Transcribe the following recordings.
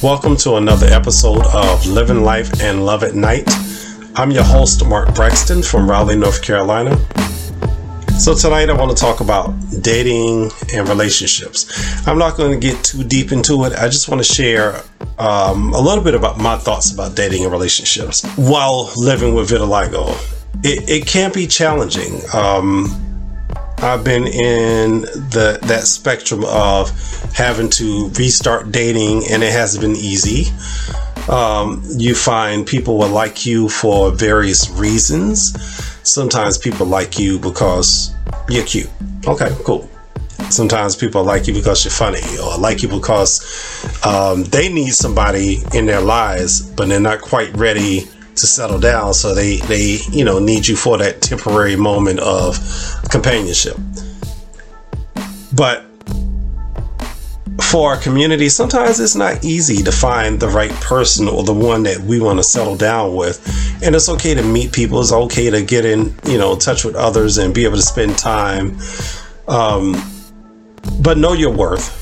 Welcome to another episode of Living Life and Love at Night. I'm your host, Mark Braxton from Raleigh, North Carolina. So, tonight I want to talk about dating and relationships. I'm not going to get too deep into it. I just want to share um, a little bit about my thoughts about dating and relationships while living with vitiligo. It, it can be challenging. Um, I've been in the that spectrum of having to restart dating, and it hasn't been easy. Um, you find people will like you for various reasons. Sometimes people like you because you're cute. Okay, cool. Sometimes people like you because you're funny, or like you because um, they need somebody in their lives, but they're not quite ready to settle down. So they, they, you know, need you for that temporary moment of companionship. But for our community, sometimes it's not easy to find the right person or the one that we want to settle down with. And it's okay to meet people. It's okay to get in, you know, touch with others and be able to spend time. Um, but know your worth.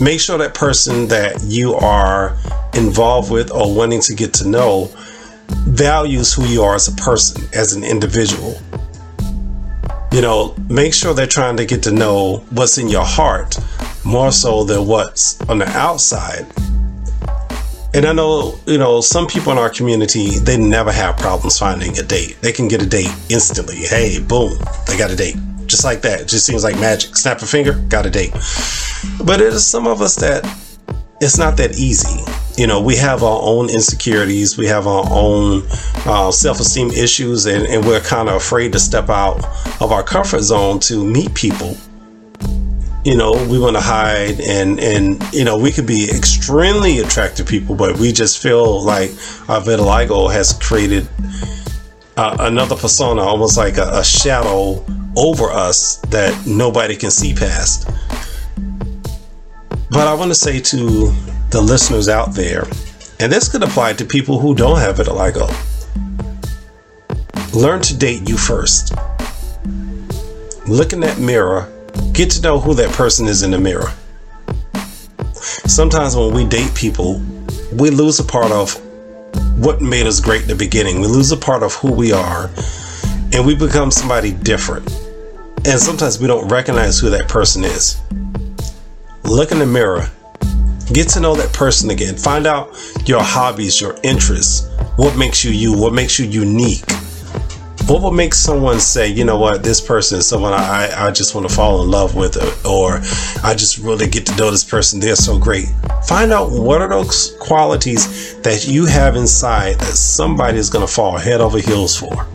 Make sure that person that you are involved with or wanting to get to know values who you are as a person, as an individual. You know, make sure they're trying to get to know what's in your heart more so than what's on the outside. And I know, you know, some people in our community, they never have problems finding a date. They can get a date instantly. Hey, boom, they got a date. Just like that. It just seems like magic. Snap a finger, got a date. But it is some of us that it's not that easy you know, we have our own insecurities, we have our own uh, self esteem issues, and, and we're kind of afraid to step out of our comfort zone to meet people. You know, we want to hide, and and you know, we could be extremely attractive people, but we just feel like our vitiligo has created uh, another persona, almost like a, a shadow over us that nobody can see past. But I want to say to the listeners out there, and this could apply to people who don't have it vitiligo. Learn to date you first. Look in that mirror, get to know who that person is in the mirror. Sometimes when we date people, we lose a part of what made us great in the beginning. We lose a part of who we are, and we become somebody different. And sometimes we don't recognize who that person is. Look in the mirror Get to know that person again. Find out your hobbies, your interests, what makes you you, what makes you unique. What would make someone say, you know what, this person is someone I, I just want to fall in love with, or, or I just really get to know this person. They're so great. Find out what are those qualities that you have inside that somebody is going to fall head over heels for.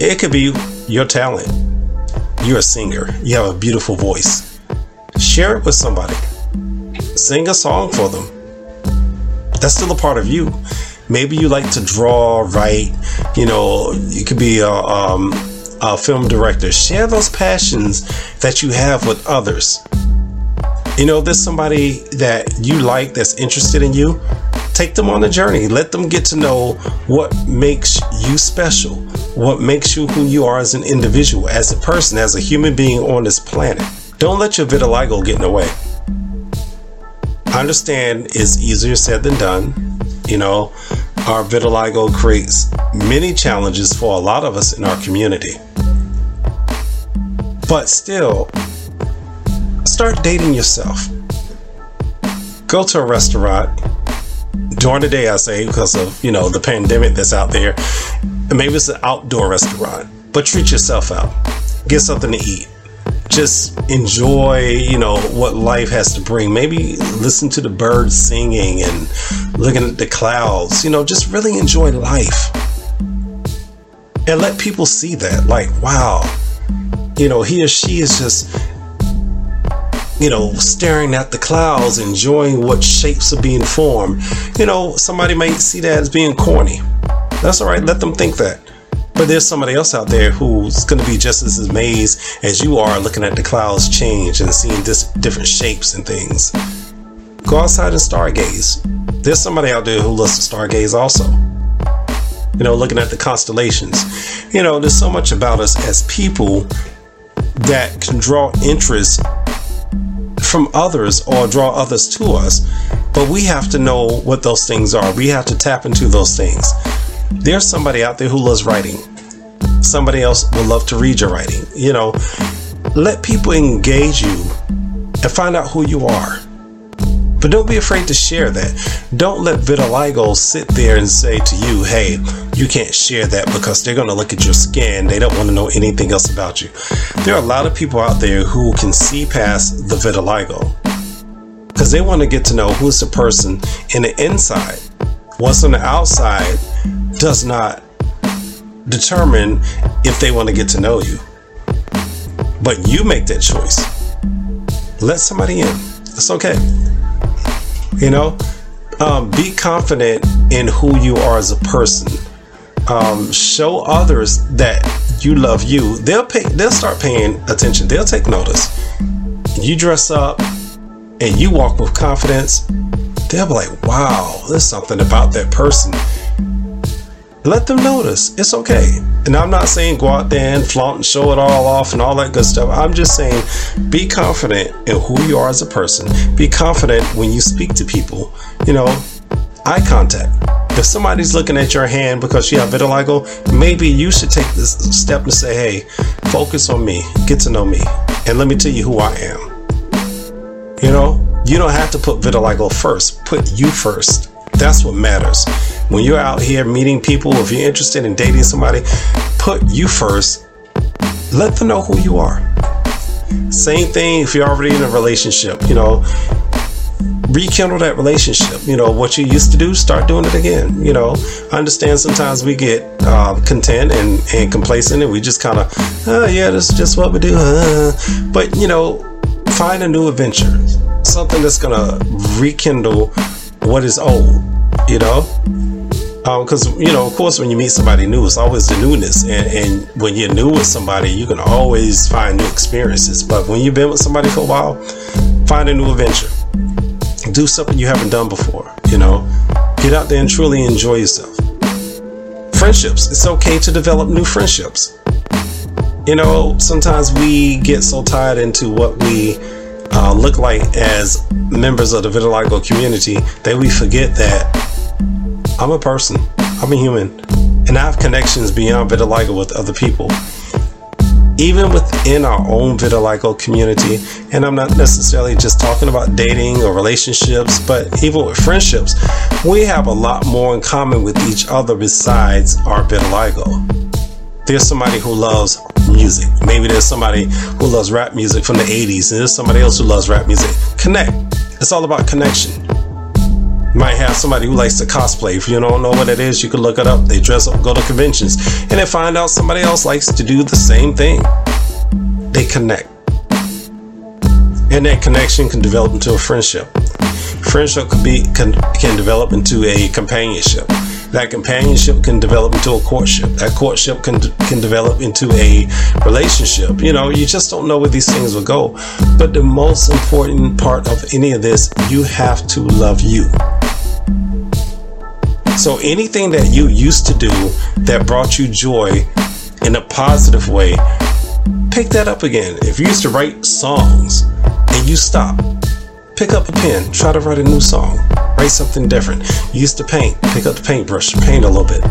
It could be your talent. You're a singer, you have a beautiful voice Share it with somebody. Sing a song for them. That's still a part of you. Maybe you like to draw, write, you know, you could be a, um, a film director. Share those passions that you have with others. You know, there's somebody that you like that's interested in you. Take them on a journey. Let them get to know what makes you special, what makes you who you are as an individual, as a person, as a human being on this planet. Don't let your vitiligo get in the way. I understand it's easier said than done. You know, our vitiligo creates many challenges for a lot of us in our community. But still, start dating yourself. Go to a restaurant during the day, I say, because of, you know, the pandemic that's out there. Maybe it's an outdoor restaurant, but treat yourself out. Get something to eat just enjoy, you know, what life has to bring. Maybe listen to the birds singing and looking at the clouds. You know, just really enjoy life. And let people see that. Like, wow, you know, he or she is just, you know, staring at the clouds, enjoying what shapes are being formed. You know, somebody might see that as being corny. That's all right. Let them think that. But there's somebody else out there who's going to be just as amazed as you are looking at the clouds change and seeing this different shapes and things. Go outside and stargaze. There's somebody out there who loves to stargaze also. You know, looking at the constellations. You know, there's so much about us as people that can draw interest from others or draw others to us, but we have to know what those things are. We have to tap into those things. There's somebody out there who loves writing. Somebody else would love to read your writing. You know, let people engage you and find out who you are. But don't be afraid to share that. Don't let vitiligo sit there and say to you, hey, you can't share that because they're going to look at your skin. They don't want to know anything else about you. There are a lot of people out there who can see past the vitiligo because they want to get to know who's the person in the inside. What's on the outside does not determine if they want to get to know you. But you make that choice. Let somebody in. It's okay. You know, um, be confident in who you are as a person. Um, show others that you love you. They'll pay. They'll start paying attention. They'll take notice. You dress up and you walk with confidence. They'll be like, "Wow, there's something about that person." Let them notice. It's okay. And I'm not saying go out there and flaunt and show it all off and all that good stuff. I'm just saying be confident in who you are as a person. Be confident when you speak to people. You know, eye contact. If somebody's looking at your hand because you have vitiligo, maybe you should take this step to say, hey, focus on me, get to know me, and let me tell you who I am. You know, you don't have to put vitiligo first, put you first. That's what matters. When you're out here meeting people, if you're interested in dating somebody, put you first. Let them know who you are. Same thing if you're already in a relationship, you know, rekindle that relationship. You know, what you used to do, start doing it again. You know, I understand sometimes we get uh, content and, and complacent and we just kind of, oh, yeah, that's just what we do. Uh. But, you know, find a new adventure, something that's going to rekindle what is old, you know? Because um, you know, of course, when you meet somebody new, it's always the newness, and, and when you're new with somebody, you can always find new experiences. But when you've been with somebody for a while, find a new adventure, do something you haven't done before. You know, get out there and truly enjoy yourself. Friendships, it's okay to develop new friendships. You know, sometimes we get so tied into what we uh, look like as members of the vitiligo community that we forget that I'm a person, I'm a human, and I have connections beyond vitiligo with other people. Even within our own vitiligo community, and I'm not necessarily just talking about dating or relationships, but even with friendships, we have a lot more in common with each other besides our vitiligo. There's somebody who loves music. Maybe there's somebody who loves rap music from the 80s, and there's somebody else who loves rap music. Connect. It's all about connection might have somebody who likes to cosplay. If you don't know what it is, you can look it up. They dress up, go to conventions, and then find out somebody else likes to do the same thing. They connect. And that connection can develop into a friendship. Friendship can be can, can develop into a companionship. That companionship can develop into a courtship. That courtship can can develop into a relationship. You know, you just don't know where these things will go. But the most important part of any of this, you have to love you. So anything that you used to do that brought you joy in a positive way, pick that up again. If you used to write songs and you stop, pick up a pen, try to write a new song, write something different. You used to paint, pick up the paintbrush, paint a little bit.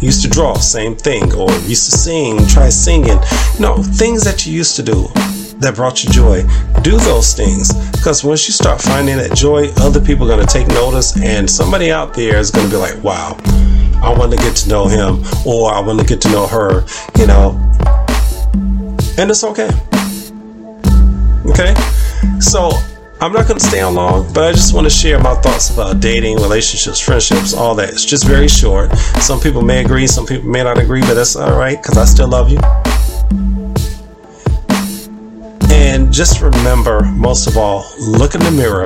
You used to draw, same thing. Or used to sing, try singing. No, things that you used to do that brought you joy, do those things. Because once you start finding that joy, other people are going to take notice, and somebody out there is going to be like, wow, I want to get to know him, or I want to get to know her, you know. And it's okay. Okay? So, I'm not going to stay on long, but I just want to share my thoughts about dating, relationships, friendships, all that. It's just very short. Some people may agree, some people may not agree, but that's all right because I still love you. And just remember, most of all, look in the mirror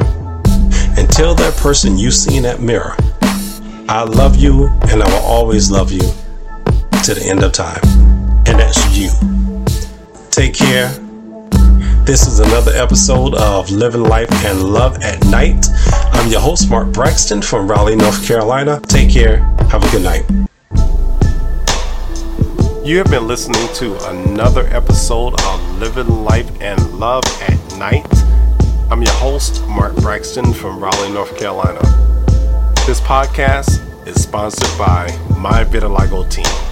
and tell that person you see in that mirror, I love you and I will always love you to the end of time. And that's you. Take care. This is another episode of Living Life and Love at Night. I'm your host, Mark Braxton from Raleigh, North Carolina. Take care. Have a good night. You have been listening to another episode of Living Life and Love at Night. I'm your host, Mark Braxton from Raleigh, North Carolina. This podcast is sponsored by My Vitiligo Team.